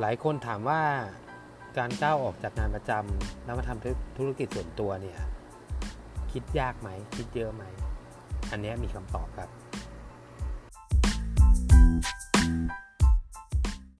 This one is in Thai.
หลายคนถามว่าการก้าวออกจากงานประจำแล้วมาทำธุรกิจส่วนตัวเนี่ยคิดยากไหมคิดเยอะไหม อันนี้มีคำตอบครับ